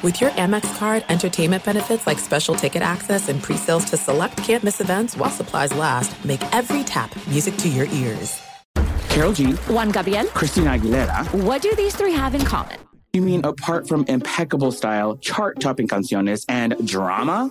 With your Amex card, entertainment benefits like special ticket access and pre-sales to select campus events while supplies last, make every tap music to your ears. Karol G, Juan Gabriel. Christina Aguilera. What do these three have in common? You mean apart from impeccable style, chart-topping canciones, and drama?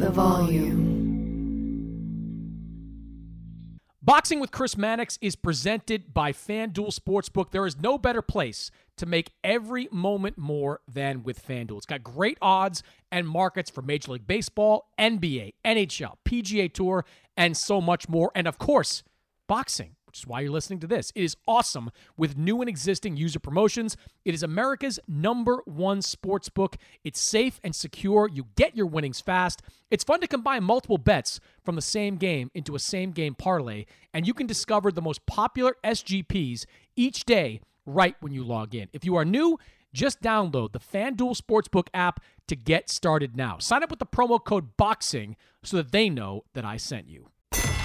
The volume. Boxing with Chris Mannix is presented by FanDuel Sportsbook. There is no better place to make every moment more than with FanDuel. It's got great odds and markets for Major League Baseball, NBA, NHL, PGA Tour, and so much more. And of course, boxing which is why you're listening to this. It is awesome with new and existing user promotions. It is America's number one sports book. It's safe and secure. You get your winnings fast. It's fun to combine multiple bets from the same game into a same game parlay, and you can discover the most popular SGPs each day right when you log in. If you are new, just download the FanDuel Sportsbook app to get started now. Sign up with the promo code BOXING so that they know that I sent you.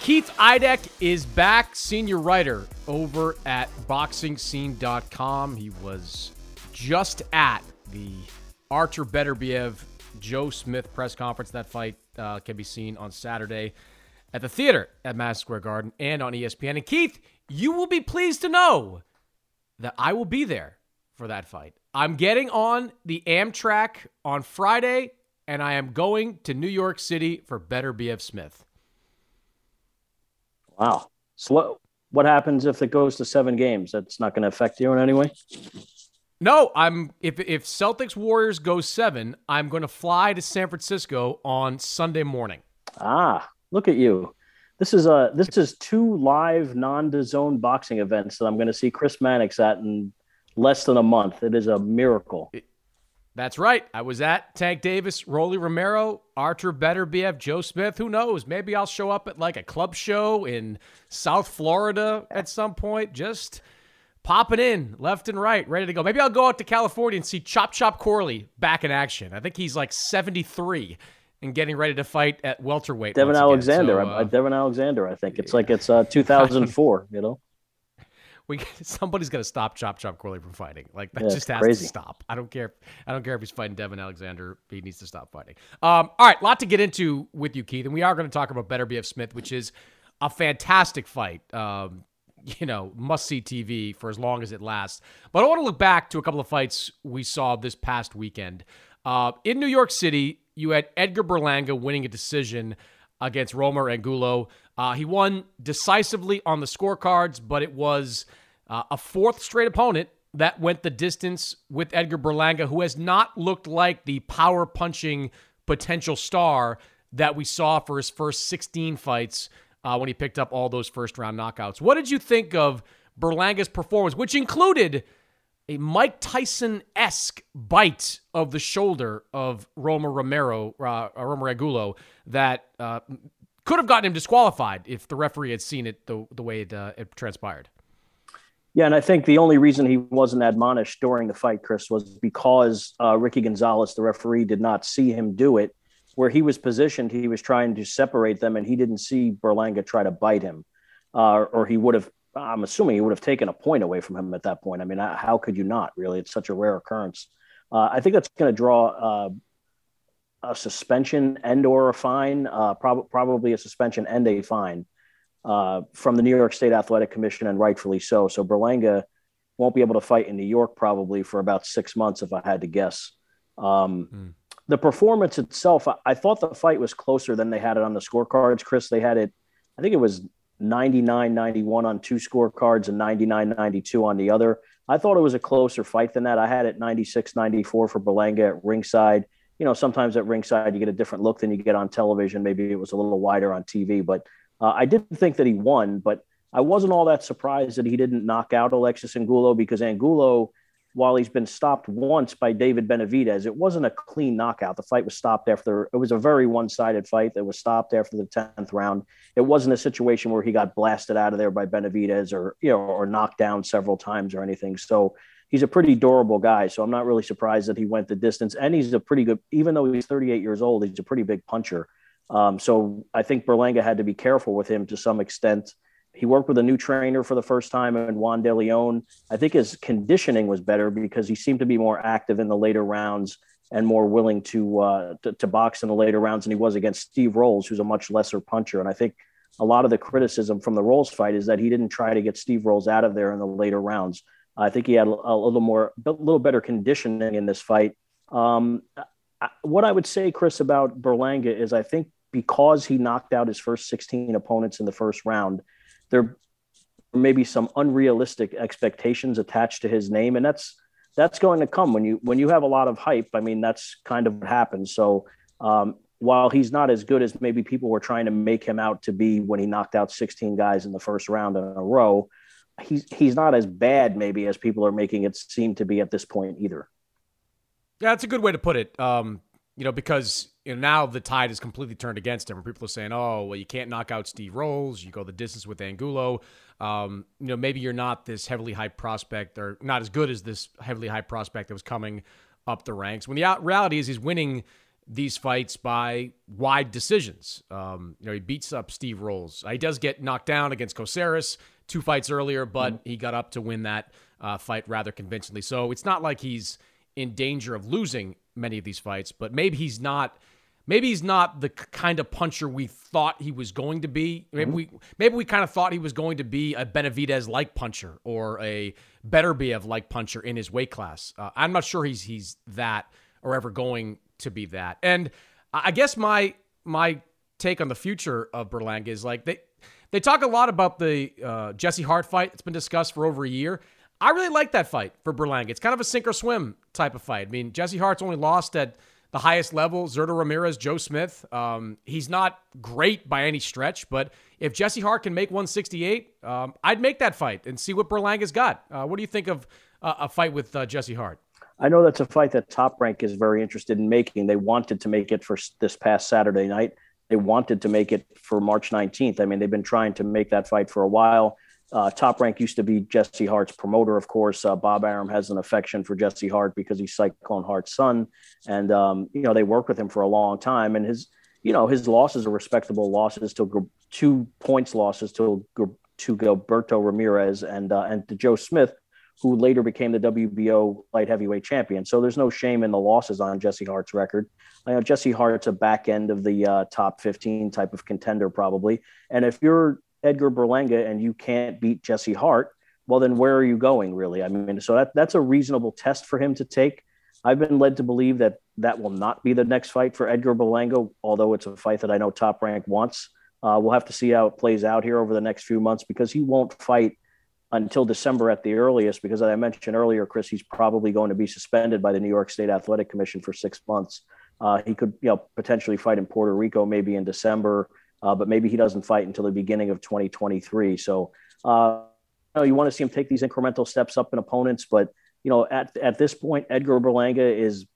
Keith Idec is back, senior writer over at boxingscene.com. He was just at the Artur Beterbiev Joe Smith press conference. That fight uh, can be seen on Saturday at the theater at Madison Square Garden and on ESPN. And Keith, you will be pleased to know that I will be there for that fight. I'm getting on the Amtrak on Friday, and I am going to New York City for Beterbiev Smith. Wow. So what what happens if it goes to seven games? That's not going to affect you in any way. No, I'm if if Celtics Warriors go seven, I'm going to fly to San Francisco on Sunday morning. Ah, look at you. This is a this is two live non-zone boxing events that I'm going to see Chris Mannix at in less than a month. It is a miracle. It, that's right. I was at Tank Davis, Rolly Romero, Artur BF, Joe Smith. Who knows? Maybe I'll show up at like a club show in South Florida at some point. Just popping in left and right, ready to go. Maybe I'll go out to California and see Chop Chop Corley back in action. I think he's like 73 and getting ready to fight at welterweight. Devin Alexander. So, uh, Devin Alexander, I think. It's yeah. like it's uh, 2004, you know? We somebody's gonna stop Chop Chop Corley from fighting. Like that Yeah, just has crazy. to stop. I don't care. I don't care if he's fighting Devin Alexander. He needs to stop fighting. Um, all right, lot to get into with you, Keith, and we are going to talk about Beterbiev Smith, which is a fantastic fight. Um, you know, must see TV for as long as it lasts. But I want to look back to a couple of fights we saw this past weekend. Uh, in New York City, you had Edgar Berlanga winning a decision against Romer Angulo. Uh, he won decisively on the scorecards, but it was uh, a fourth straight opponent that went the distance with Edgar Berlanga, who has not looked like the power punching potential star that we saw for his first 16 fights uh, when he picked up all those first round knockouts. What did you think of Berlanga's performance, which included a Mike Tyson esque bite of the shoulder of Roma Romero, uh, Roma Regulo, that uh, could have gotten him disqualified if the referee had seen it the, the way it, uh, it transpired. Yeah, and I think the only reason he wasn't admonished during the fight, Chris, was because uh, Ricky Gonzalez, the referee, did not see him do it. Where he was positioned, he was trying to separate them, and he didn't see Berlanga try to bite him, uh, or he would have I'm assuming he would have taken a point away from him at that point. I mean, how could you not? Really, it's such a rare occurrence. Uh, I think that's going to draw uh, a suspension and or a fine, uh, prob- probably a suspension and a fine uh, from the New York State Athletic Commission, and rightfully so. So Berlanga won't be able to fight in New York probably for about six months, if I had to guess. Um, mm. The performance itself, I, I, thought the fight was closer than they had it on the scorecards. Chris, they had it, I think it was 99 91 on two scorecards and 99 92 on the other. I thought it was a closer fight than that. I had it 96 94 for Berlanga at ringside. You know, sometimes at ringside you get a different look than you get on television. Maybe it was a little wider on TV, but uh, I did think that he won, but I wasn't all that surprised that he didn't knock out Alexis Angulo because Angulo, while he's been stopped once by David Benavidez, it wasn't a clean knockout. The fight was stopped after, it was a very one sided fight that was stopped after the 10th round. It wasn't a situation where he got blasted out of there by Benavidez or, you know, or knocked down several times or anything. So he's a pretty durable guy. So I'm not really surprised that he went the distance. And he's a pretty good, even though he's 38 years old, he's a pretty big puncher. Um, so I think Berlanga had to be careful with him to some extent. He worked with a new trainer for the first time in Juan De Leon. I think his conditioning was better because he seemed to be more active in the later rounds and more willing to, uh, to, to box in the later rounds than he was against Steve Rolls, who's a much lesser puncher. And I think a lot of the criticism from the Rolls fight is that he didn't try to get Steve Rolls out of there in the later rounds. I think he had a, little more, a little better conditioning in this fight. Um, what I would say, Chris, about Berlanga is I think because he knocked out his first 16 opponents in the first round, there may be some unrealistic expectations attached to his name, and that's that's going to come when you when you have a lot of hype. I mean, that's kind of what happens. So um, while he's not as good as maybe people were trying to make him out to be when he knocked out 16 guys in the first round in a row, he's he's not as bad maybe as people are making it seem to be at this point either. Yeah, that's a good way to put it. Um, you know, because you know, now the tide is completely turned against him. People are saying, "Oh, well, you can't knock out Steve Rolls. You go the distance with Angulo. Um, you know, maybe you're not this heavily hyped prospect, or not as good as this heavily hyped prospect that was coming up the ranks." When the reality is, he's winning these fights by wide decisions. Um, you know, he beats up Steve Rolls. Uh, he does get knocked down against Caceres two fights earlier, but mm-hmm. he got up to win that uh, fight rather convincingly. So it's not like he's in danger of losing many of these fights, but maybe he's not maybe he's not the kind of puncher we thought he was going to be. Maybe we maybe we kind of thought he was going to be a Benavidez like puncher or a Beterbiev like puncher in his weight class. Uh, I'm not sure he's he's that or ever going to be that. And I guess my my take on the future of Berlanga is like they they talk a lot about the uh, Jesse Hart fight. It's been discussed for over a year. I really like that fight for Berlanga. It's kind of a sink or swim type of fight. I mean, Jesse Hart's only lost at the highest level, Zurdo Ramirez, Joe Smith. Um, he's not great by any stretch, but if Jesse Hart can make 168, um, I'd make that fight and see what Berlanga's got. Uh, what do you think of uh, a fight with uh, Jesse Hart? I know that's a fight that Top Rank is very interested in making. They wanted to make it for this past Saturday night. They wanted to make it for March 19th. I mean, they've been trying to make that fight for a while. Uh, Top Rank used to be Jesse Hart's promoter, of course. Uh, Bob Arum has an affection for Jesse Hart because he's Cyclone Hart's son, and um, you know they worked with him for a long time. And his, you know, his losses are respectable losses to two points losses to to Gilberto Ramirez and uh, and to Joe Smith, who later became the WBO light heavyweight champion. So there's no shame in the losses on Jesse Hart's record. I know Jesse Hart's a back end of the uh, top 15 type of contender probably, and if you're Edgar Berlanga and you can't beat Jesse Hart, well, then where are you going, really? I mean, so that, that's a reasonable test for him to take. I've been led to believe that that will not be the next fight for Edgar Berlanga, although it's a fight that I know Top Rank wants. Uh, we'll have to see how it plays out here over the next few months because he won't fight until December at the earliest. Because as I mentioned earlier, Chris, he's probably going to be suspended by the New York State Athletic Commission for six months. Uh, he could, you know, potentially fight in Puerto Rico maybe in December uh, but maybe he doesn't fight until the beginning of 2023. So, uh, you, know, you want to see him take these incremental steps up in opponents, but you know, at at this point, Edgar Berlanga is,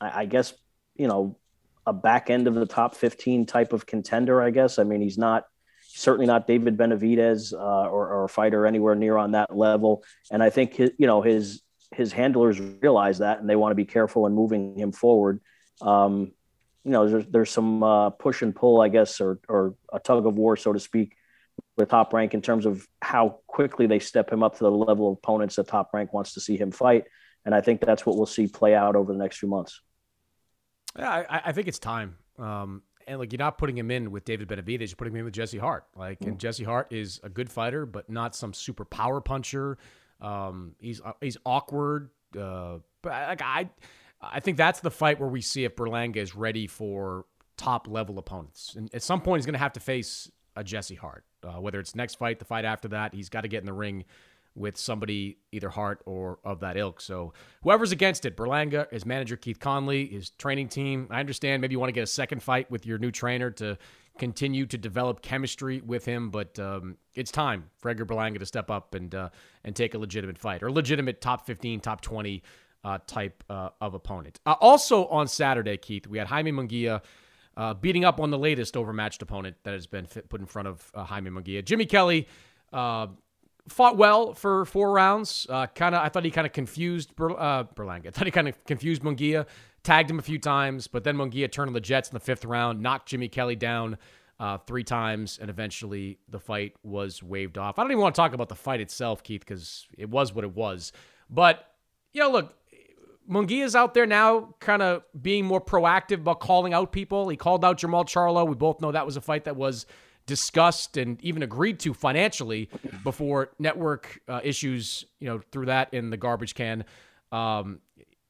I, I guess, you know, a back end of the top 15 type of contender. I guess. I mean, he's not certainly not David Benavidez uh, or, or a fighter anywhere near on that level. And I think his, you know his his handlers realize that, and they want to be careful in moving him forward. Um, you know, there's, there's some uh, push and pull, I guess, or, or a tug of war, so to speak, with Top Rank in terms of how quickly they step him up to the level of opponents that Top Rank wants to see him fight. And I think that's what we'll see play out over the next few months. Yeah, I, I think it's time. Um, and like you're not putting him in with David Benavidez, you're putting him in with Jesse Hart. Like, and mm. Jesse Hart is a good fighter, but not some super power puncher. Um, he's uh, he's awkward. Uh, but like I, I think that's the fight where we see if Berlanga is ready for top level opponents. And at some point, he's going to have to face a Jesse Hart. Uh, whether it's next fight, the fight after that, he's got to get in the ring with somebody either Hart or of that ilk. So whoever's against it, Berlanga, his manager Keith Connolly, his training team. I understand maybe you want to get a second fight with your new trainer to continue to develop chemistry with him, but um, it's time for Edgar Berlanga to step up and uh, and take a legitimate fight or legitimate top 15, top 20 uh, type uh, of opponent. Uh, also on Saturday, Keith, we had Jaime Munguia. Uh, beating up on the latest overmatched opponent that has been put in front of uh, Jaime Munguia. Jimmy Kelly fought well for four rounds. Uh, kind of, I thought he kind of confused Ber, uh, Berlanga. I thought he kind of confused Munguia, tagged him a few times, but then Munguia turned on the Jets in the fifth round, knocked Jimmy Kelly down uh, three times, and eventually the fight was waved off. I don't even want to talk about the fight itself, Keith, because it was what it was. But you know, look, Munguia's out there now, kind of being more proactive about calling out people. He called out Jermall Charlo. We both know that was a fight that was discussed and even agreed to financially before network uh, issues, you know, threw that in the garbage can. Um,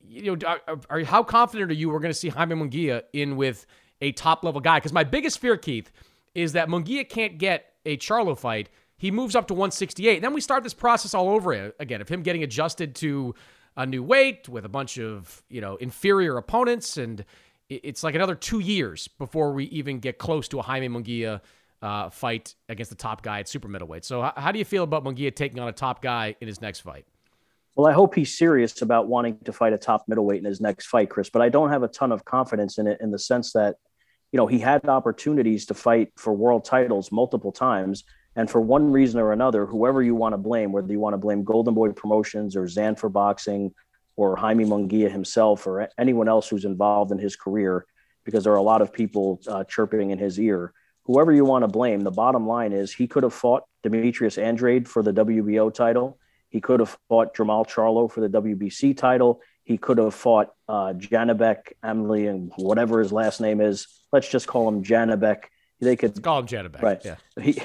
you know, are, are, how confident are you we're going to see Jaime Munguia in with a top level guy? Because my biggest fear, Keith, is that Munguia can't get a Charlo fight. He moves up to 168. And then we start this process all over again of him getting adjusted to a new weight with a bunch of, you know, inferior opponents. And it's like another two years before we even get close to a Jaime Munguia uh, fight against the top guy at super middleweight. So, how, do you feel about Munguia taking on a top guy in his next fight? Well, I hope he's serious about wanting to fight a top middleweight in his next fight, Chris. But I don't have a ton of confidence in it in the sense that, you know, he had opportunities to fight for world titles multiple times. And for one reason or another, whoever you want to blame, whether you want to blame Golden Boy Promotions or Zanfer Boxing or Jaime Munguia himself or anyone else who's involved in his career, because there are a lot of people uh, chirping in his ear whoever you want to blame, the bottom line is he could have fought Demetrius Andrade for the WBO title. He could have fought Jamal Charlo for the WBC title. He could have fought uh, Janibek Amli and whatever his last name is. Let's just call him Janabek. They could Let's call him Janibek. Right. Yeah. He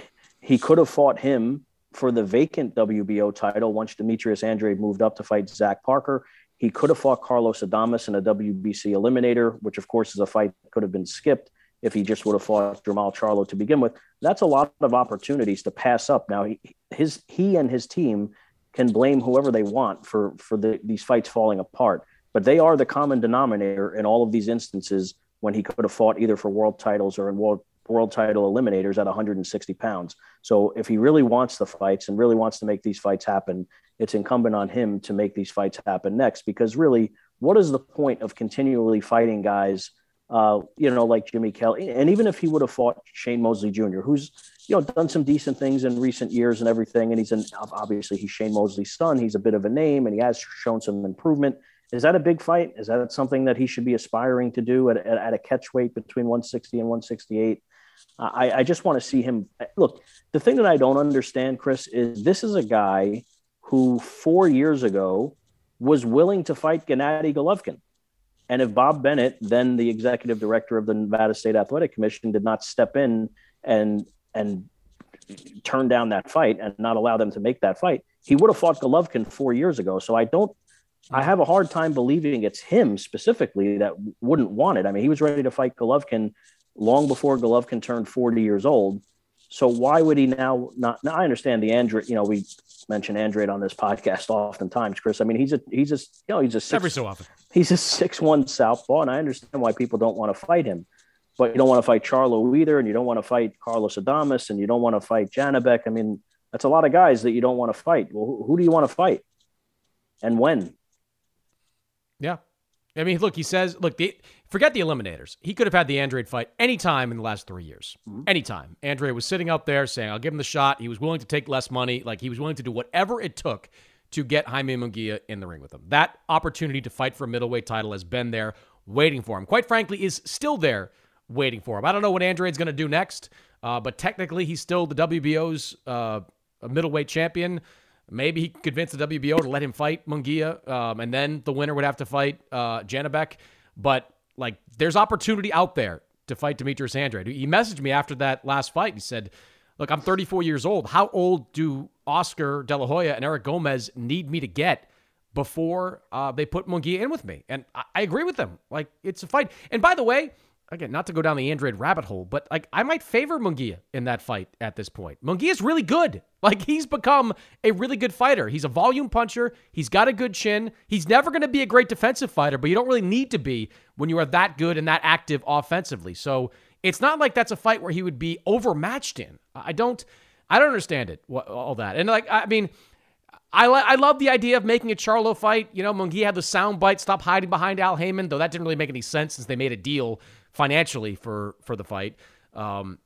he could have fought him for the vacant WBO title once Demetrius Andrade moved up to fight Zach Parker. He could have fought Carlos Adames in a WBC eliminator, which of course is a fight that could have been skipped if he just would have fought Jermall Charlo to begin with. That's a lot of opportunities to pass up. Now, he, his he and his team can blame whoever they want for for the, these fights falling apart, but they are the common denominator in all of these instances when he could have fought either for world titles or in world world title eliminators at 160 pounds. So if he really wants the fights and really wants to make these fights happen, it's incumbent on him to make these fights happen next. Because really, what is the point of continually fighting guys? uh, you know, like Jimmy Kelly. And even if he would have fought Shane Mosley Jr., who's, you know, done some decent things in recent years and everything. And he's an, obviously he's Shane Mosley's son. He's a bit of a name and he has shown some improvement. Is that a big fight? Is that something that he should be aspiring to do at, at, at a catch weight between 160 and 168? I, I just want to see him. Look, the thing that I don't understand, Chris, is this is a guy who four years ago was willing to fight Gennady Golovkin. And if Bob Bennett, then the executive director of the Nevada State Athletic Commission, did not step in and and turn down that fight and not allow them to make that fight, he would have fought Golovkin four years ago. So I don't, I have a hard time believing it's him specifically that wouldn't want it. I mean, he was ready to fight Golovkin long before Golovkin turned 40 years old. So why would he now not? Now I understand the Andrade. You know, we mention Andrade on this podcast oftentimes, Chris. I mean, he's a he's a you know he's a six, every so often he's a six one southpaw, and I understand why people don't want to fight him. But you don't want to fight Charlo either, and you don't want to fight Carlos Adames, and you don't want to fight Janibek. I mean, that's a lot of guys that you don't want to fight. Well, who, who do you want to fight, and when? Yeah, I mean, look, he says, look, the, forget the eliminators. He could have had the Andrade fight anytime in the last three years. Mm-hmm. Anytime. Andrade was sitting up there saying, I'll give him the shot. He was willing to take less money. Like, he was willing to do whatever it took to get Jaime Munguia in the ring with him. That opportunity to fight for a middleweight title has been there waiting for him. Quite frankly, is still there waiting for him. I don't know what Andrade's going to do next, uh, but technically he's still the WBO's uh, middleweight champion. Maybe he convinced the WBO to let him fight Munguia, um, and then the winner would have to fight uh, Janibek. But like, there's opportunity out there to fight Demetrius Andrade. He messaged me after that last fight. He said, "Look, I'm 34 years old. How old do Oscar De La Hoya and Eric Gomez need me to get?" Before uh, they put Munguia in with me, and I, I agree with them. Like it's a fight. And by the way, again, not to go down the Andrade rabbit hole, but like I might favor Munguia in that fight at this point. Munguia's really good. Like he's become a really good fighter. He's a volume puncher. He's got a good chin. He's never going to be a great defensive fighter, but you don't really need to be when you are that good and that active offensively. So it's not like that's a fight where he would be overmatched in. I don't, I don't understand it. All that and like I mean. I, I love the idea of making a Charlo fight. You know, Munguia had the sound bite, stop hiding behind Al Haymon, though that didn't really make any sense since they made a deal financially for for the fight. Um,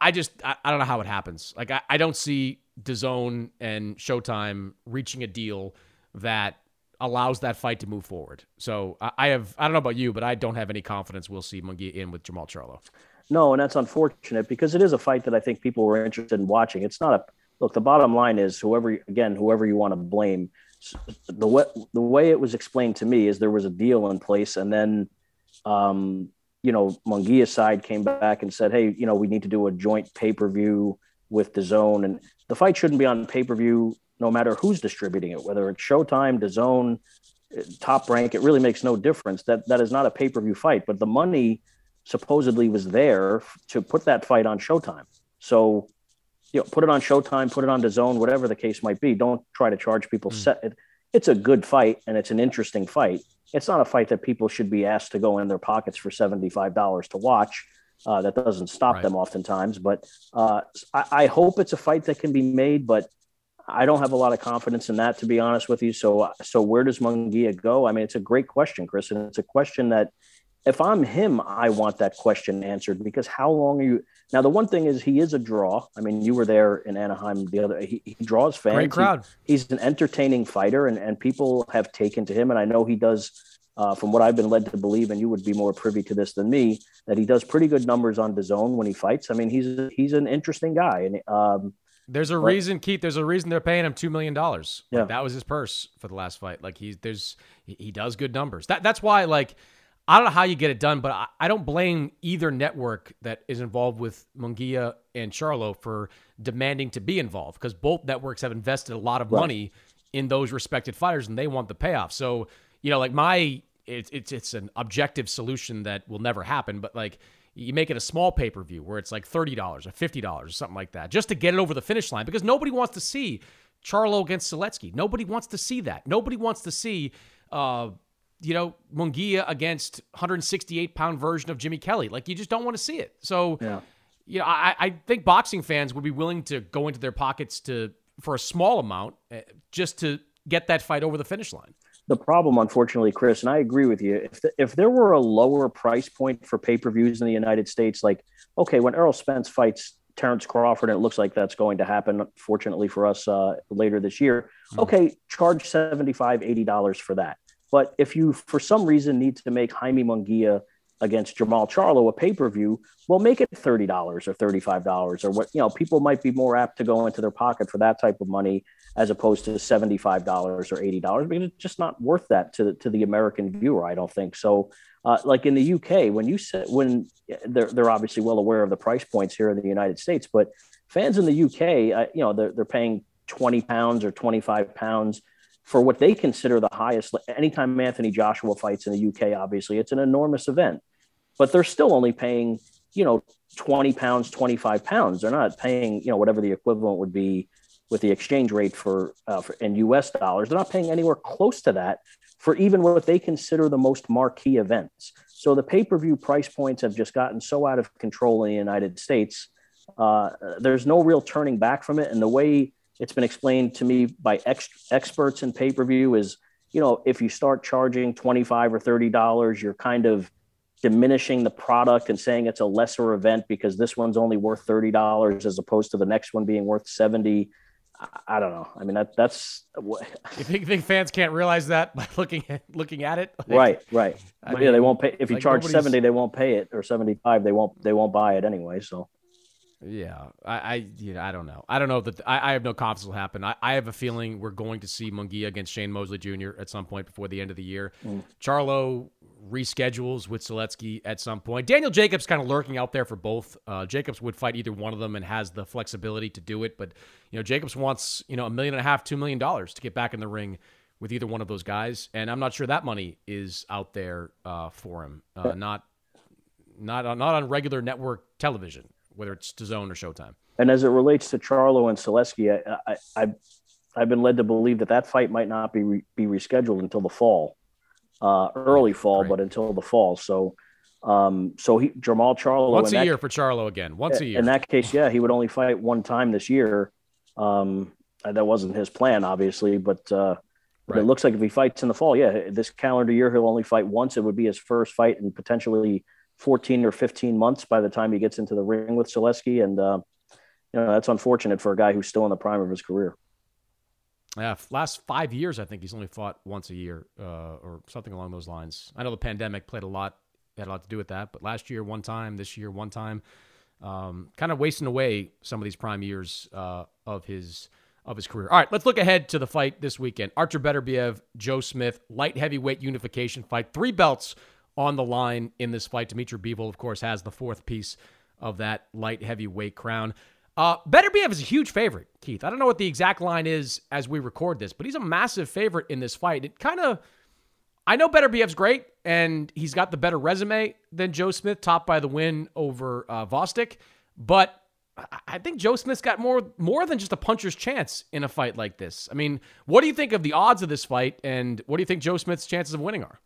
I just I, I, don't know how it happens. Like I, I don't see DAZN and Showtime reaching a deal that allows that fight to move forward. So I, I have I don't know about you, but I don't have any confidence we'll see Munguia in with Jermall Charlo. No, and that's unfortunate because it is a fight that I think people were interested in watching. It's not a look. The bottom line is whoever again whoever you want to blame. The way the way it was explained to me is there was a deal in place, and then um, you know, Munguia's side came back and said, hey, you know, we need to do a joint pay per view with DAZN. And the fight shouldn't be on pay per view no matter who's distributing it, whether it's Showtime, DAZN, Top Rank. It really makes no difference. That That is not a pay per view fight, but the money supposedly was there to put that fight on Showtime. So, you know, put it on Showtime, put it on DAZN, whatever the case might be. Don't try to charge people. Mm. Set, it's a good fight and it's an interesting fight it's not a fight that people should be asked to go in their pockets for $75 to watch. Uh, that doesn't stop right. them oftentimes, but uh, I, I, hope it's a fight that can be made. But I don't have a lot of confidence in that, to be honest with you. So, so where does Munguia go? I mean, it's a great question, Chris, and it's a question that if I'm him, I want that question answered because how long are you? Now, the one thing is he is a draw. I mean, you were there in Anaheim the other. He, he draws fans. Great crowd. He, he's an entertaining fighter, and and people have taken to him. And I know he does. Uh, from what I've been led to believe, and you would be more privy to this than me, that he does pretty good numbers on DAZN when he fights. I mean, he's he's an interesting guy, and um, there's a but, reason, Keith. There's a reason they're paying him two million dollars. Yeah, like, that was his purse for the last fight. Like he's there's he does good numbers. That that's why like I don't know how you get it done, but I, I don't blame either network that is involved with Munguia and Charlo for demanding to be involved because both networks have invested a lot of right. money in those respected fighters and they want the payoff. So, you know, like my it's it's it's an objective solution that will never happen, but like you make it a small pay per view where it's like thirty dollars or fifty dollars or something like that, just to get it over the finish line because nobody wants to see Charlo against Sulecki. Nobody wants to see that. Nobody wants to see. Uh, you know, Munguia against 168 pound version of Jimmy Kelly. Like you just don't want to see it. So, yeah. you know, I, I think boxing fans would be willing to go into their pockets to for a small amount eh, just to get that fight over the finish line. The problem, unfortunately, Chris, and I agree with you. If the, if there were a lower price point for pay per views in the United States, like okay, when Errol Spence fights Terrence Crawford, and it looks like that's going to happen, fortunately for us, uh, later this year. Mm-hmm. Okay, charge 75 $80 for that. But if you, for some reason, need to make Jaime Munguia against Jermall Charlo a pay per view, well, make it thirty dollars or thirty five dollars or what. You know, people might be more apt to go into their pocket for that type of money as opposed to seventy five dollars or eighty dollars because it's just not worth that to to the American viewer. I don't think so. Uh, like in the UK, when you said when they're they're obviously well aware of the price points here in the United States, but fans in the UK, uh, you know, they're they're paying twenty pounds or twenty five pounds for what they consider the highest. Anytime Anthony Joshua fights in the UK, obviously, it's an enormous event, but they're still only paying, you know, 20 pounds, 25 pounds. They're not paying, you know, whatever the equivalent would be with the exchange rate for, uh, for in US dollars. They're not paying anywhere close to that for even what they consider the most marquee events. So the pay per view price points have just gotten so out of control in the United States. Uh, there's no real turning back from it. And the way it's been explained to me by ex- experts in pay per view is you know if you start charging 25 or 30 dollars you're kind of diminishing the product and saying it's a lesser event because this one's only worth 30 dollars as opposed to the next one being worth 70 I, don't know. I mean, that that's. You think, think fans can't realize that by looking at looking at it? Like, right, right. I But yeah, they won't pay if you like, charge seventy, they won't pay it, or seventy five, they won't they won't buy it anyway. So Yeah, I, I, you know, I don't know. I don't know that I, I have no confidence will happen. I, I have a feeling we're going to see Munguia against Shane Mosley Jr. at some point before the end of the year. Mm. Charlo reschedules with Sulecki at some point. Daniel Jacobs kind of lurking out there for both. Uh, Jacobs would fight either one of them and has the flexibility to do it, but you know, Jacobs wants you know a million and a half, two million dollars to get back in the ring with either one of those guys, and I'm not sure that money is out there uh, for him. Uh, not, not on, not on regular network television, whether it's DAZN or Showtime. And as it relates to Charlo and Sulecki, I, I, I, I've been led to believe that that fight might not be re, be rescheduled until the fall, uh, early fall, but until the fall. So, um, so he Jermall Charlo Once a that- year for Charlo again. Once a year. In that case, yeah, he would only fight one time this year. Um, that wasn't his plan, obviously, but, uh, but it looks like if he fights in the fall, yeah, this calendar year he'll only fight once. It would be his first fight and potentially 14 or 15 months by the time he gets into the ring with Sulecki, and uh, you know that's unfortunate for a guy who's still in the prime of his career. Yeah, last five years, I think he's only fought once a year uh, or something along those lines. I know the pandemic played a lot, had a lot to do with that, but last year, one time, this year, one time, um, kind of wasting away some of these prime years uh, of his of his career. All right, let's look ahead to the fight this weekend. Artur Beterbiev, Joe Smith, light heavyweight unification fight, three belts on the line in this fight. Dimitri Bivol, of course, has the fourth piece of that light heavyweight crown. Uh, Beterbiev is a huge favorite, Keith. I don't know what the exact line is as we record this, but he's a massive favorite in this fight. It kind of, I know Better Beterbiev's great, and he's got the better resume than Joe Smith, topped by the win over uh. But I think Joe Smith's got more more than just a puncher's chance in a fight like this. I mean, what do you think of the odds of this fight, and what do you think Joe Smith's chances of winning are?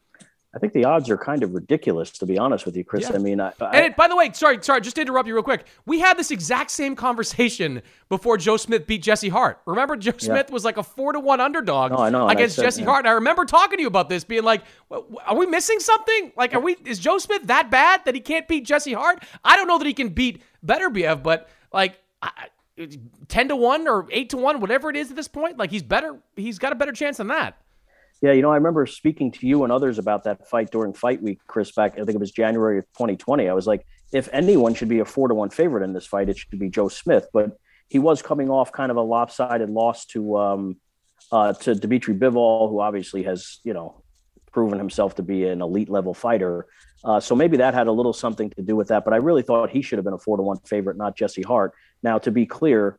I think the odds are kind of ridiculous, to be honest with you, Chris. Yeah. I mean, I, I, And it, by the way, sorry, sorry, just to interrupt you real quick. We had this exact same conversation before Joe Smith beat Jesse Hart. Remember, Joe Smith was like a four to one underdog No, I know, against said- Jesse yeah. Hart. And I remember talking to you about this, being like, "W- w- "Are we missing something? Like, are we? Is Joe Smith that bad that he can't beat Jesse Hart? I don't know that he can beat Beterbiev, but like." I, I- 10 to 1 or 8 to 1 whatever it is at this point like he's better he's got a better chance than that Yeah, you know, I remember speaking to you and others about that fight during fight week, Chris, back, I think it was January of 2020. I was like, if anyone should be a four to one favorite in this fight, it should be Joe Smith. But he was coming off kind of a lopsided loss to um, uh, to Dimitri Bivol, who obviously has, you know, proven himself to be an elite level fighter. Uh, so maybe that had a little something to do with that. But I really thought he should have been a four to one favorite, not Jesse Hart. Now, to be clear,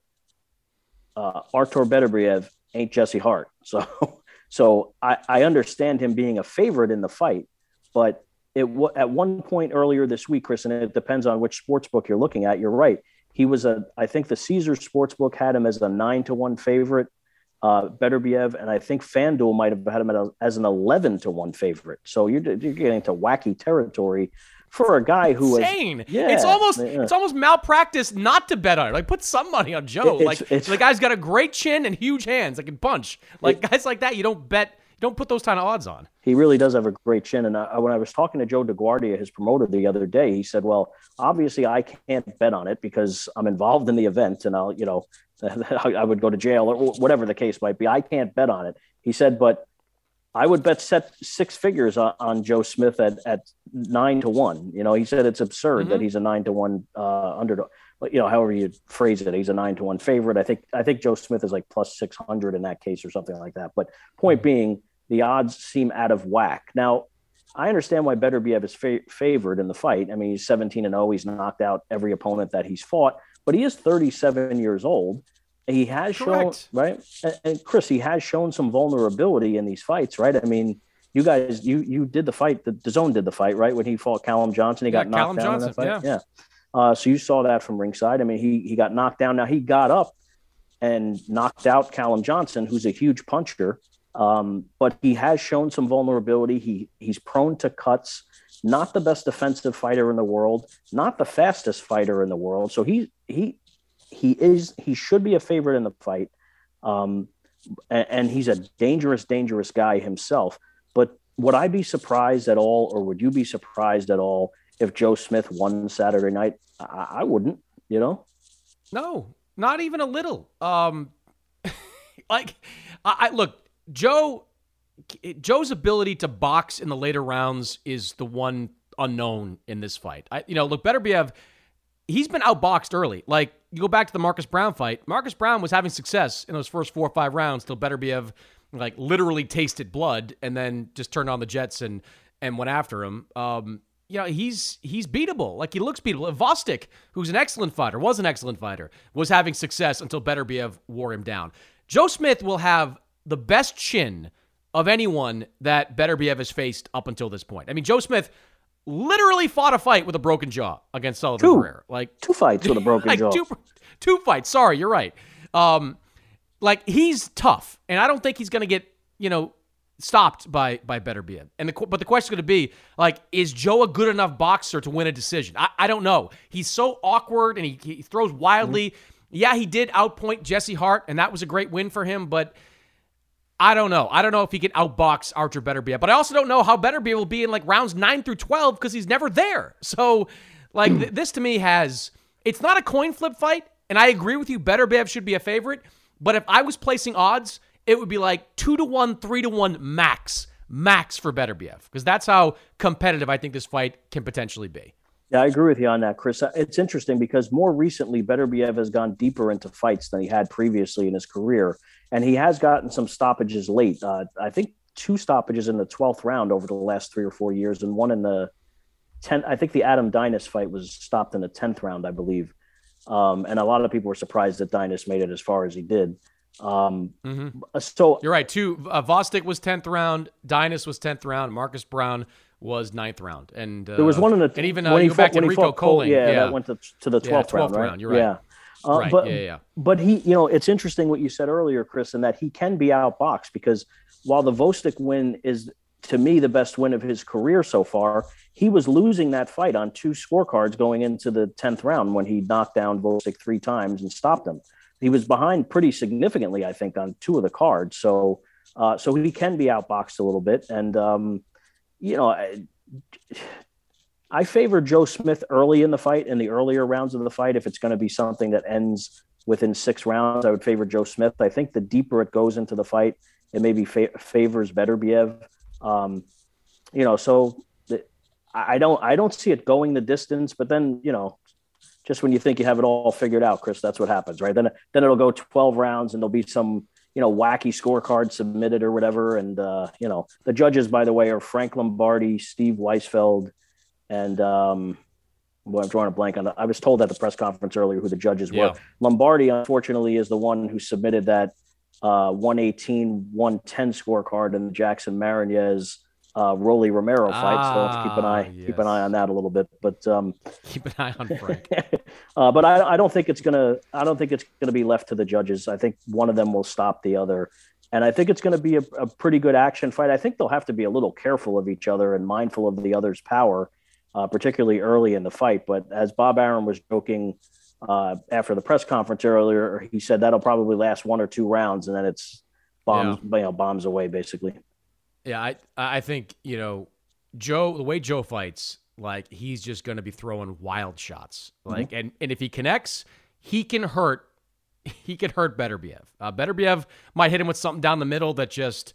uh, Artur Beterbiev ain't Jesse Hart. So, so I, I understand him being a favorite in the fight, but it at one point earlier this week, Chris, and it depends on which sports book you're looking at. You're right. He was a, I think the Caesar sports book had him as a nine to one favorite, uh, Beterbiev, and I think FanDuel might have had him a, as an 11 to one favorite. So you're, you're getting to wacky territory for a guy who is insane. Yeah, it's almost yeah. it's almost malpractice not to bet on it. Like put some money on Joe. It- it's- like it's- the guy's got a great chin and huge hands. Like a punch. Like guys like that, you don't bet. You don't put those kind of odds on. he really does have a great chin. And I, when I was talking to Joe DeGuardia, his promoter, the other day, he said, "Well, obviously I can't bet on it because I'm involved in the event, and I'll, you know, I would go to jail or whatever the case might be. I can't bet on it." He said, "But I would bet set six figures on, on Joe Smith at at nine to one. You know, he said it's absurd that he's a nine to one uh, underdog." But you know, however you phrase it, he's a nine to one favorite. I think I think Joe Smith is like plus six hundred in that case or something like that. But point being, the odds seem out of whack. Now, I understand why Better Beterbiev is fa- favored in the fight. I mean, he's 17 and 0. He's knocked out every opponent that he's fought, but he is 37 years old. He has Correct. shown, right? And, and Chris, he has shown some vulnerability in these fights, right? I mean, you guys, you you did the fight. The, DAZN did the fight, right? When he fought Callum Johnson, he Yeah, got knocked Callum down Johnson, in that fight. yeah. yeah. Uh, so you saw that from ringside. I mean, he he got knocked down. Now he got up and knocked out Callum Johnson, who's a huge puncher. Um, but he has shown some vulnerability. He he's prone to cuts. Not the best defensive fighter in the world. Not the fastest fighter in the world. So he he he is he should be a favorite in the fight. Um, and, and he's a dangerous, dangerous guy himself. But would I be surprised at all, or would you be surprised at all if Joe Smith won Saturday night? I, I wouldn't. You know. No, not even a little. Um, like, I, I look, Joe. Joe's ability to box in the later rounds is the one unknown in this fight. I, you know, look, Beterbiev, he's been outboxed early. Like you go back to the Marcus Brown fight. Marcus Brown was having success in those first four or five rounds till Beterbiev like literally tasted blood and then just turned on the jets and and went after him. Um, you know, he's he's beatable. Like he looks beatable. Gvozdyk, who's an excellent fighter, was an excellent fighter, was having success until Beterbiev wore him down. Joe Smith will have the best chin of anyone that Beterbiev has faced up until this point. I mean, Joe Smith literally fought a fight with a broken jaw against Sullivan two. Like two fights with a broken like jaw. Two, two fights. Sorry, you're right. Um, like he's tough, and I don't think he's going to get you know stopped by by Beterbiev. And the but the question is going to be like, is Joe a good enough boxer to win a decision? I, I don't know. He's so awkward and he, he throws wildly. Mm-hmm. Yeah, he did outpoint Jesse Hart, and that was a great win for him, but. I don't know. I don't know if he can outbox Artur Beterbiev, but I also don't know how Beterbiev will be in like rounds nine through twelve because he's never there. So, like th- this to me has it's not a coin flip fight, and I agree with you. Beterbiev should be a favorite, but if I was placing odds, it would be like two to one, three to one max, max for Beterbiev because that's how competitive I think this fight can potentially be. Yeah, I agree with you on that, Chris. Uh, it's interesting because more recently, Beterbiev has gone deeper into fights than he had previously in his career, and he has gotten some stoppages late. Uh, I think two stoppages in the twelfth round over the last three or four years, and one in the ten. I think the Adam Deines fight was stopped in the tenth round, I believe. Um, and a lot of people were surprised that Deines made it as far as he did. Um, mm-hmm. So you're right. Two uh, Gvozdyk was tenth round, Deines was tenth round, Marcus Brown was ninth round, and uh, there was one in the and even uh, you go back to Rico Colling, yeah, yeah, that went to, to the twelfth yeah, round, right? You're right. Yeah. Uh, right. But, yeah, yeah. But he, you know, it's interesting what you said earlier, Chris, and that he can be outboxed because while the Gvozdyk win is to me the best win of his career so far, he was losing that fight on two scorecards going into the tenth round when he knocked down Gvozdyk three times and stopped him. He was behind pretty significantly, I think, on two of the cards. So, uh, so he can be outboxed a little bit, and um, you know. I, I favor Joe Smith early in the fight, in the earlier rounds of the fight. If it's going to be something that ends within six rounds, I would favor Joe Smith. I think the deeper it goes into the fight, it maybe fa- favors Beterbiev. Um, you know, so the, I don't, I don't see it going the distance. But then, you know, just when you think you have it all figured out, Chris, that's what happens, right? Then, then it'll go twelve rounds, and there'll be some you know, wacky scorecard submitted or whatever. And, uh, you know, the judges, by the way, are Frank Lombardi, Steve Weisfeld, and, um, well, I'm drawing a blank on that. I was told at the press conference earlier who the judges Yeah. were. Lombardi, unfortunately, is the one who submitted that uh, 118, 110 scorecard in the Jackson Marinez uh, Rolly Romero fight. so let's keep an eye Ah, keep an eye on that a little bit. But um, Keep an eye on Frank. uh, but I, I don't think it's gonna. I don't think it's gonna be left to the judges. I think one of them will stop the other, and I think it's going to be a, a pretty good action fight. I think they'll have to be a little careful of each other and mindful of the other's power, uh, particularly early in the fight. But as Bob Arum was joking uh, after the press conference earlier, he said that'll probably last one or two rounds, and then it's bombs, you know, bombs away basically. Yeah, I I think you know Joe the way Joe fights, like he's just going to be throwing wild shots. Like and and if he connects, he can hurt. He can hurt Beterbiev. Uh, Beterbiev might hit him with something down the middle that just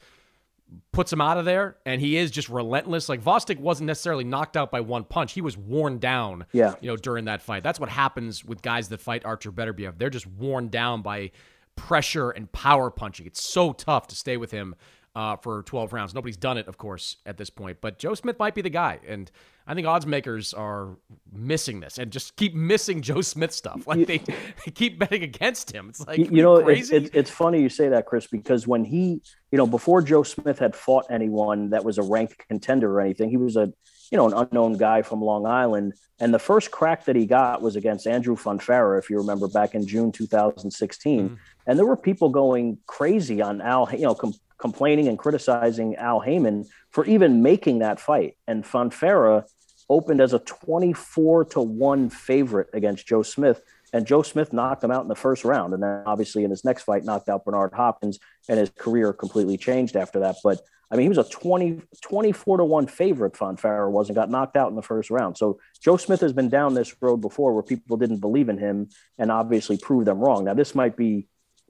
puts him out of there, and he is just relentless. Like Gvozdyk wasn't necessarily knocked out by one punch; he was worn down. Yeah. you know, during that fight. That's what happens with guys that fight Artur Beterbiev. They're just worn down by pressure and power punching. It's so tough to stay with him uh, for 12 rounds. Nobody's done it, of course, at this point. But Joe Smith might be the guy, and I think odds makers are missing this and just keep missing Joe Smith stuff. Like they, they keep betting against him. It's like you, know, it's, it's, it's funny you say that, Chris, because when he, you know, before Joe Smith had fought anyone that was a ranked contender or anything, he was a, you know, an unknown guy from Long Island. And the first crack that he got was against Andrew Fonfara, if you remember, back in June 2016. Mm-hmm. And there were people going crazy on Al, you know, com- complaining and criticizing Al Haymon for even making that fight. And Fonfara opened as a 24 to 1 favorite against Joe Smith. And Joe Smith knocked him out in the first round. And then obviously in his next fight, knocked out Bernard Hopkins, and his career completely changed after that. But I mean, he was a 20, 24 to 1 favorite, Fonfara was, and got knocked out in the first round. So Joe Smith has been down this road before where people didn't believe in him and obviously proved them wrong. Now, this might be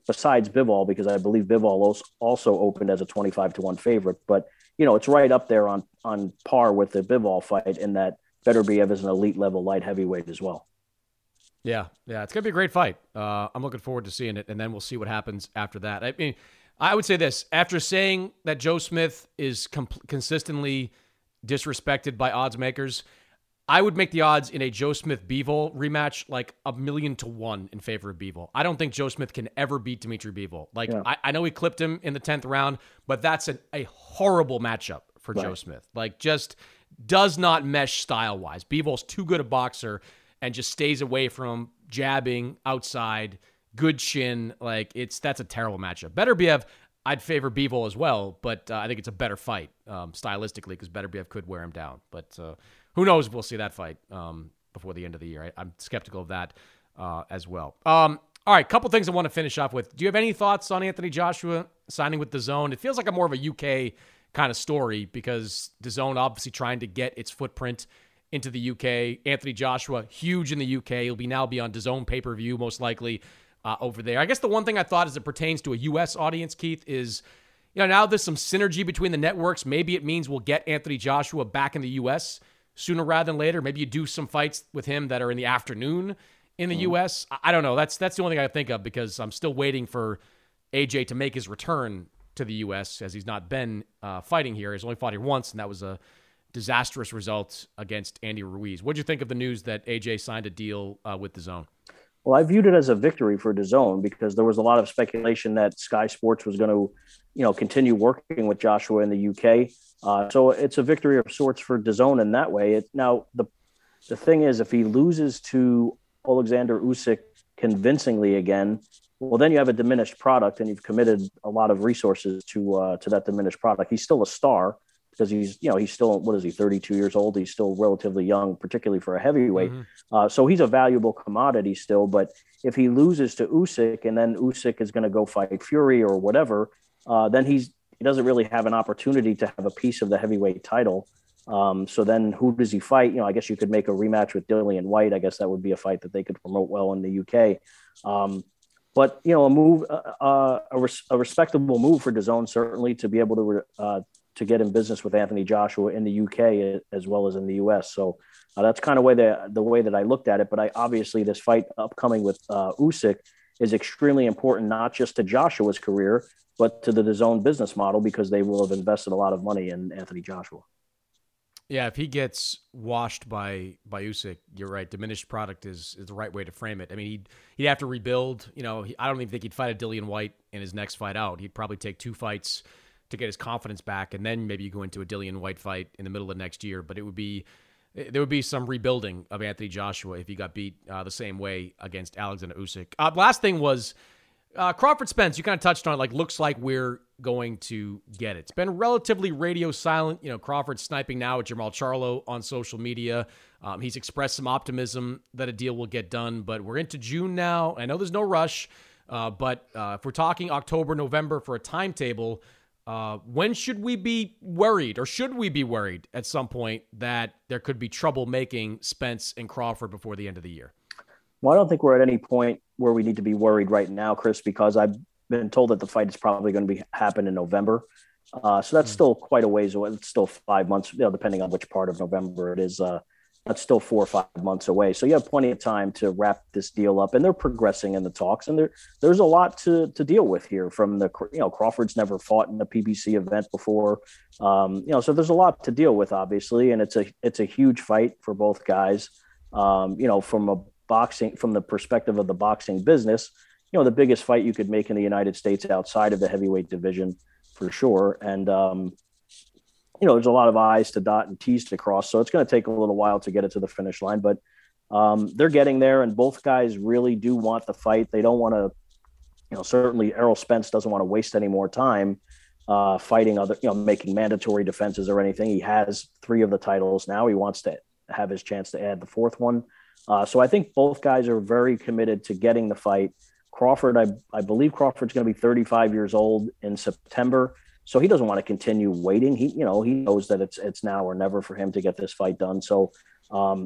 besides Bivol, because I believe Bivol also opened as a 25 to 1 favorite. But, you know, it's right up there on, on par with the Bivol fight in that Beterbiev is an elite level light heavyweight as well. Yeah, yeah, it's gonna be a great fight. Uh, I'm looking forward to seeing it, and then we'll see what happens after that. I mean, I would say this after saying that Joe Smith is comp- consistently disrespected by odds makers. I would make the odds in a Joe Smith Bivol rematch like a million to one in favor of Bivol. I don't think Joe Smith can ever beat Dmitry Bivol. Like yeah. I, I, know he clipped him in the tenth round, but that's an, a horrible matchup for right. Joe Smith. Like just does not mesh style wise. Bivol's too good a boxer and just stays away from jabbing outside, good shin. Like it's that's a terrible matchup. Beterbiev, I'd favor Bivol as well, but uh, I think it's a better fight um, stylistically because Beterbiev could wear him down. But uh, who knows if we'll see that fight um, before the end of the year. I, am skeptical of that uh, as well. Um, all right, couple things I want to finish off with. Do you have any thoughts on Anthony Joshua signing with DAZN? It feels like a more of a UK kind of story because DAZN obviously trying to get its footprint into the UK. Anthony Joshua, huge in the UK. He'll be now be on DAZN pay per view most likely uh, over there. I guess the one thing I thought as it pertains to a US audience, Keith, is you know now there's some synergy between the networks. Maybe it means we'll get Anthony Joshua back in the US sooner rather than later. Maybe you do some fights with him that are in the afternoon in the mm. US. I don't know. That's that's the only thing I think of because I'm still waiting for AJ to make his return to the US as he's not been uh, fighting here. He's only fought here once, and that was a disastrous result against Andy Ruiz. What do you think of the news that AJ signed a deal uh, with DAZN? Well, I viewed it as a victory for DAZN because there was a lot of speculation that Sky Sports was going to, you know, continue working with Joshua in the UK. Uh, so it's a victory of sorts for DAZN in that way. It, now the the thing is, if he loses to Alexander Usyk convincingly again, well, then you have a diminished product, and you've committed a lot of resources to uh, to that diminished product. He's still a star because he's you know he's still what is he 32 years old? He's still relatively young, particularly for a heavyweight. Mm-hmm. Uh, so he's a valuable commodity still. But if he loses to Usyk, and then Usyk is going to go fight Fury or whatever, uh, then he's he doesn't really have an opportunity to have a piece of the heavyweight title. Um, so then who does he fight? You know, I guess you could make a rematch with Dillian Whyte I guess that would be a fight that they could promote well in the UK. Um, but you know, a move, uh, uh, a, res- a, respectable move for DAZN certainly to be able to uh, to get in business with Anthony Joshua in the UK as well as in the US. So uh, that's kind of way the the way that I looked at it. But I obviously this fight upcoming with uh, Usyk is extremely important, not just to Joshua's career, but to the DAZN business model because they will have invested a lot of money in Anthony Joshua. Yeah, if he gets washed by by Usyk, you're right. Diminished product is is the right way to frame it. I mean, he'd he'd have to rebuild. You know, he, I don't even think he'd fight a Dillian Whyte in his next fight out. He'd probably take two fights to get his confidence back, and then maybe you go into a Dillian Whyte fight in the middle of next year. But it would be there would be some rebuilding of Anthony Joshua if he got beat uh, the same way against Alexander Usyk. Uh, last thing was uh, Crawford Spence, you kind of touched on it, like looks like we're going to get it. It's been relatively radio silent. You know, Crawford sniping now at Jermall Charlo on social media. Um, he's expressed some optimism that a deal will get done, but we're into June now. I know there's no rush, uh, but uh, if we're talking October, November for a timetable, uh, when should we be worried, or should we be worried at some point that there could be trouble making Spence and Crawford before the end of the year? Well, I don't think we're at any point where we need to be worried right now, Chris, because I've been told that the fight is probably going to be happen in November. Uh, so that's mm-hmm. still quite a ways away. It's still five months, you know, depending on which part of November it is. Uh, that's still four or five months away. So you have plenty of time to wrap this deal up, and they're progressing in the talks. And there, there's a lot to to deal with here. From the, you know, Crawford's never fought in a PBC event before, um, you know, so there's a lot to deal with, obviously, and it's a it's a huge fight for both guys. Um, you know, from a boxing from the perspective of the boxing business, you know, the biggest fight you could make in the United States outside of the heavyweight division for sure. And, um, you know, there's a lot of I's to dot and T's to cross. So it's going to take a little while to get it to the finish line, but um, they're getting there. And both guys really do want the fight. They don't want to, you know, certainly Errol Spence doesn't want to waste any more time uh, fighting other, you know, making mandatory defenses or anything. He has three of the titles now. He wants to have his chance to add the fourth one. Uh, so I think both guys are very committed to getting the fight. Crawford, I, I believe Crawford's going to be 35 years old in September, so he doesn't want to continue waiting. He, you know, he knows that it's it's now or never for him to get this fight done. So Um,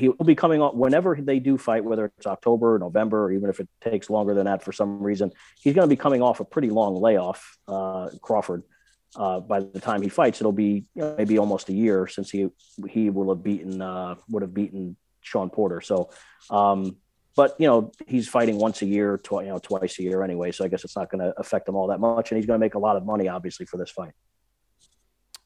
he'll be coming on whenever they do fight, whether it's October, November, or even if it takes longer than that for some reason. He's going to be coming off a pretty long layoff, uh, Crawford. Uh, by the time he fights, it'll be you know, maybe almost a year since he he will have beaten uh, would have beaten Sean Porter. So, um, but you know he's fighting once a year, tw- you know twice a year anyway. So I guess it's not going to affect him all that much, and he's going to make a lot of money obviously for this fight.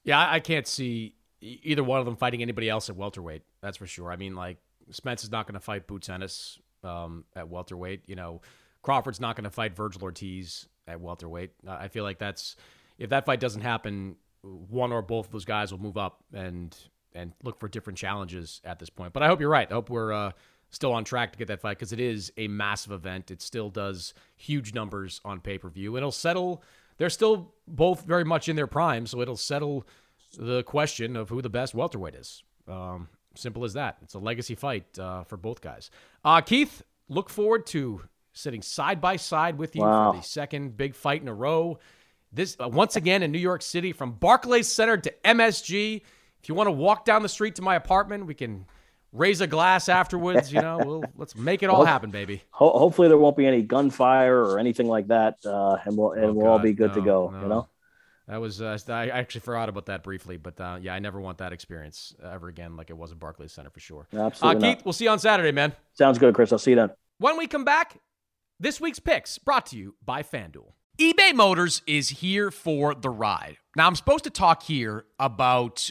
Yeah, I can't see either one of them fighting anybody else at welterweight. That's for sure. I mean, like Spence is not going to fight Boots Ennis um, at welterweight. You know, Crawford's not going to fight Vergil Ortiz at welterweight. I feel like that's if that fight doesn't happen, one or both of those guys will move up and and look for different challenges at this point. But I hope you're right. I hope we're uh, still on track to get that fight because it is a massive event. It still does huge numbers on pay per view. It'll settle. They're still both very much in their prime, so it'll settle the question of who the best welterweight is. Um, simple as that. It's a legacy fight uh, for both guys. Uh, Keith, look forward to sitting side by side with you wow. for the second big fight in a row. This uh, once again in New York City from Barclays Center to MSG. If you want to walk down the street to my apartment, we can raise a glass afterwards. You know, we'll let's make it all happen, baby. Ho- hopefully, there won't be any gunfire or anything like that, uh, and we'll and oh, we'll all be good no, to go. No. You know. That was uh, I actually forgot about that briefly, but uh, yeah, I never want that experience ever again, like it was at Barclays Center for sure. Absolutely, uh, Keith. We'll see you on Saturday, man. Sounds good, Chris. I'll see you then. When we come back, this week's picks brought to you by FanDuel. eBay Motors is here for the ride. Now, I'm supposed to talk here about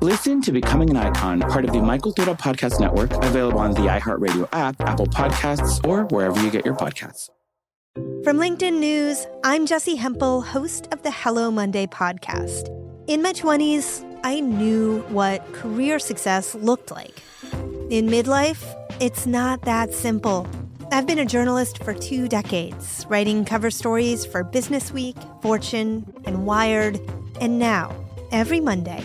Listen to Becoming an Icon, part of the My Cultura Podcast Network, available on the iHeartRadio app, Apple Podcasts, or wherever you get your podcasts. From LinkedIn News, I'm Jessi Hempel, host of the Hello Monday podcast. In my 20s, I knew what career success looked like. In midlife, it's not that simple. I've been a journalist for two decades, writing cover stories for Business Week, Fortune, and Wired. And now, every Monday,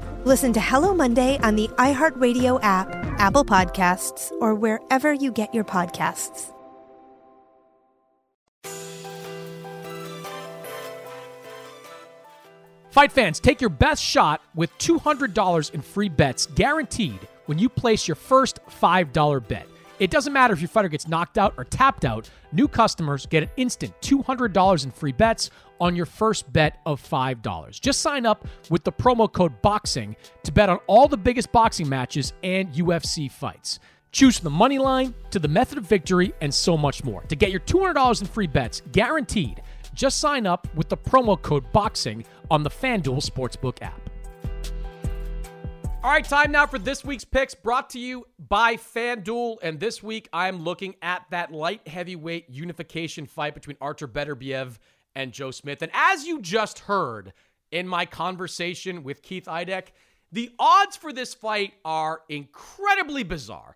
Listen to Hello Monday on the iHeartRadio app, Apple Podcasts, or wherever you get your podcasts. Fight fans, take your best shot with $200 in free bets guaranteed when you place your first $5 bet. It doesn't matter if your fighter gets knocked out or tapped out, new customers get an instant $200 in free bets on your first bet of $5. Just sign up with the promo code BOXING to bet on all the biggest boxing matches and UFC fights. Choose from the money line to the method of victory and so much more. To get your $200 in free bets guaranteed, just sign up with the promo code BOXING on the FanDuel Sportsbook app. All right, time now for this week's picks brought to you by FanDuel. And this week, I'm looking at that light heavyweight unification fight between Artur Beterbiev and Joe Smith. And as you just heard in my conversation with Keith Idec, the odds for this fight are incredibly bizarre.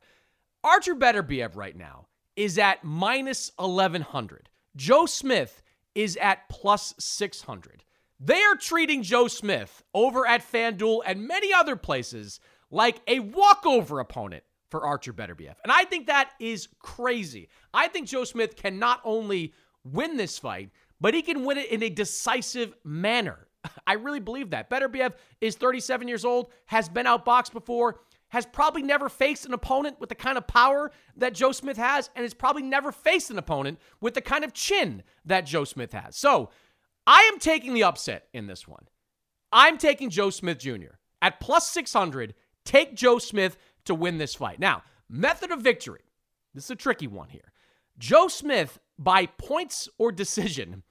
Artur Beterbiev right now is at minus 1100. Joe Smith is at plus 600. They are treating Joe Smith over at FanDuel and many other places like a walkover opponent for Artur Beterbiev. And I think that is crazy. I think Joe Smith can not only win this fight, but he can win it in a decisive manner. I really believe that. Beterbiev is 37 years old, has been outboxed before, has probably never faced an opponent with the kind of power that Joe Smith has, and has probably never faced an opponent with the kind of chin that Joe Smith has. So I am taking the upset in this one. I'm taking Joe Smith Jr. at plus 600. Take Joe Smith to win this fight. Now, method of victory. This is a tricky one here. Joe Smith, by points or decision,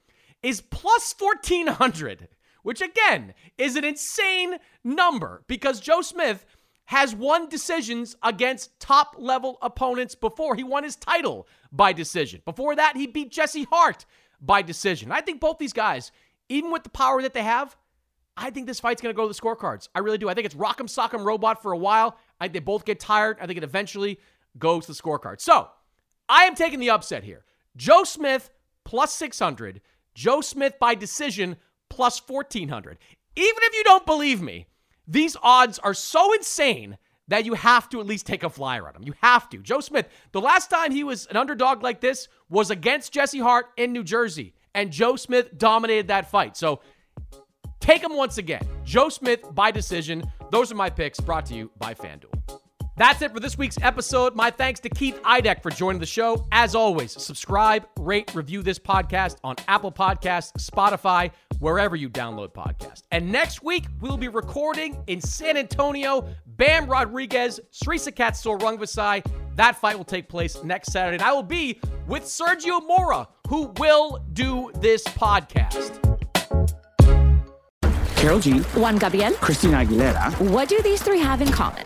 is plus 1400, which again is an insane number because Joe Smith has won decisions against top level opponents before. He won his title by decision. Before that, he beat Jesse Hart by decision. I think both these guys, even with the power that they have, I think this fight's going to go to the scorecards. I really do. I think it's rock'em sock'em robot for a while. I they both get tired. I think it eventually goes to the scorecards. So I am taking the upset here. Joe Smith plus 600. Joe Smith by decision plus 1400. Even if you don't believe me, these odds are so insane that you have to at least take a flyer on him. You have to. Joe Smith, the last time he was an underdog like this was against Jesse Hart in New Jersey, and Joe Smith dominated that fight. So take him once again. Joe Smith by decision. Those are my picks brought to you by FanDuel. That's it for this week's episode. My thanks to Keith Idec for joining the show. As always, subscribe, rate, review this podcast on Apple Podcasts, Spotify, wherever you download podcasts. And next week, we'll be recording in San Antonio. Bam Rodriguez, Srisaket Rungvisai. That fight will take place next Saturday. And I will be with Sergio Mora, who will do this podcast. Karol G. Juan Gabriel. Christina Aguilera. What do these three have in common?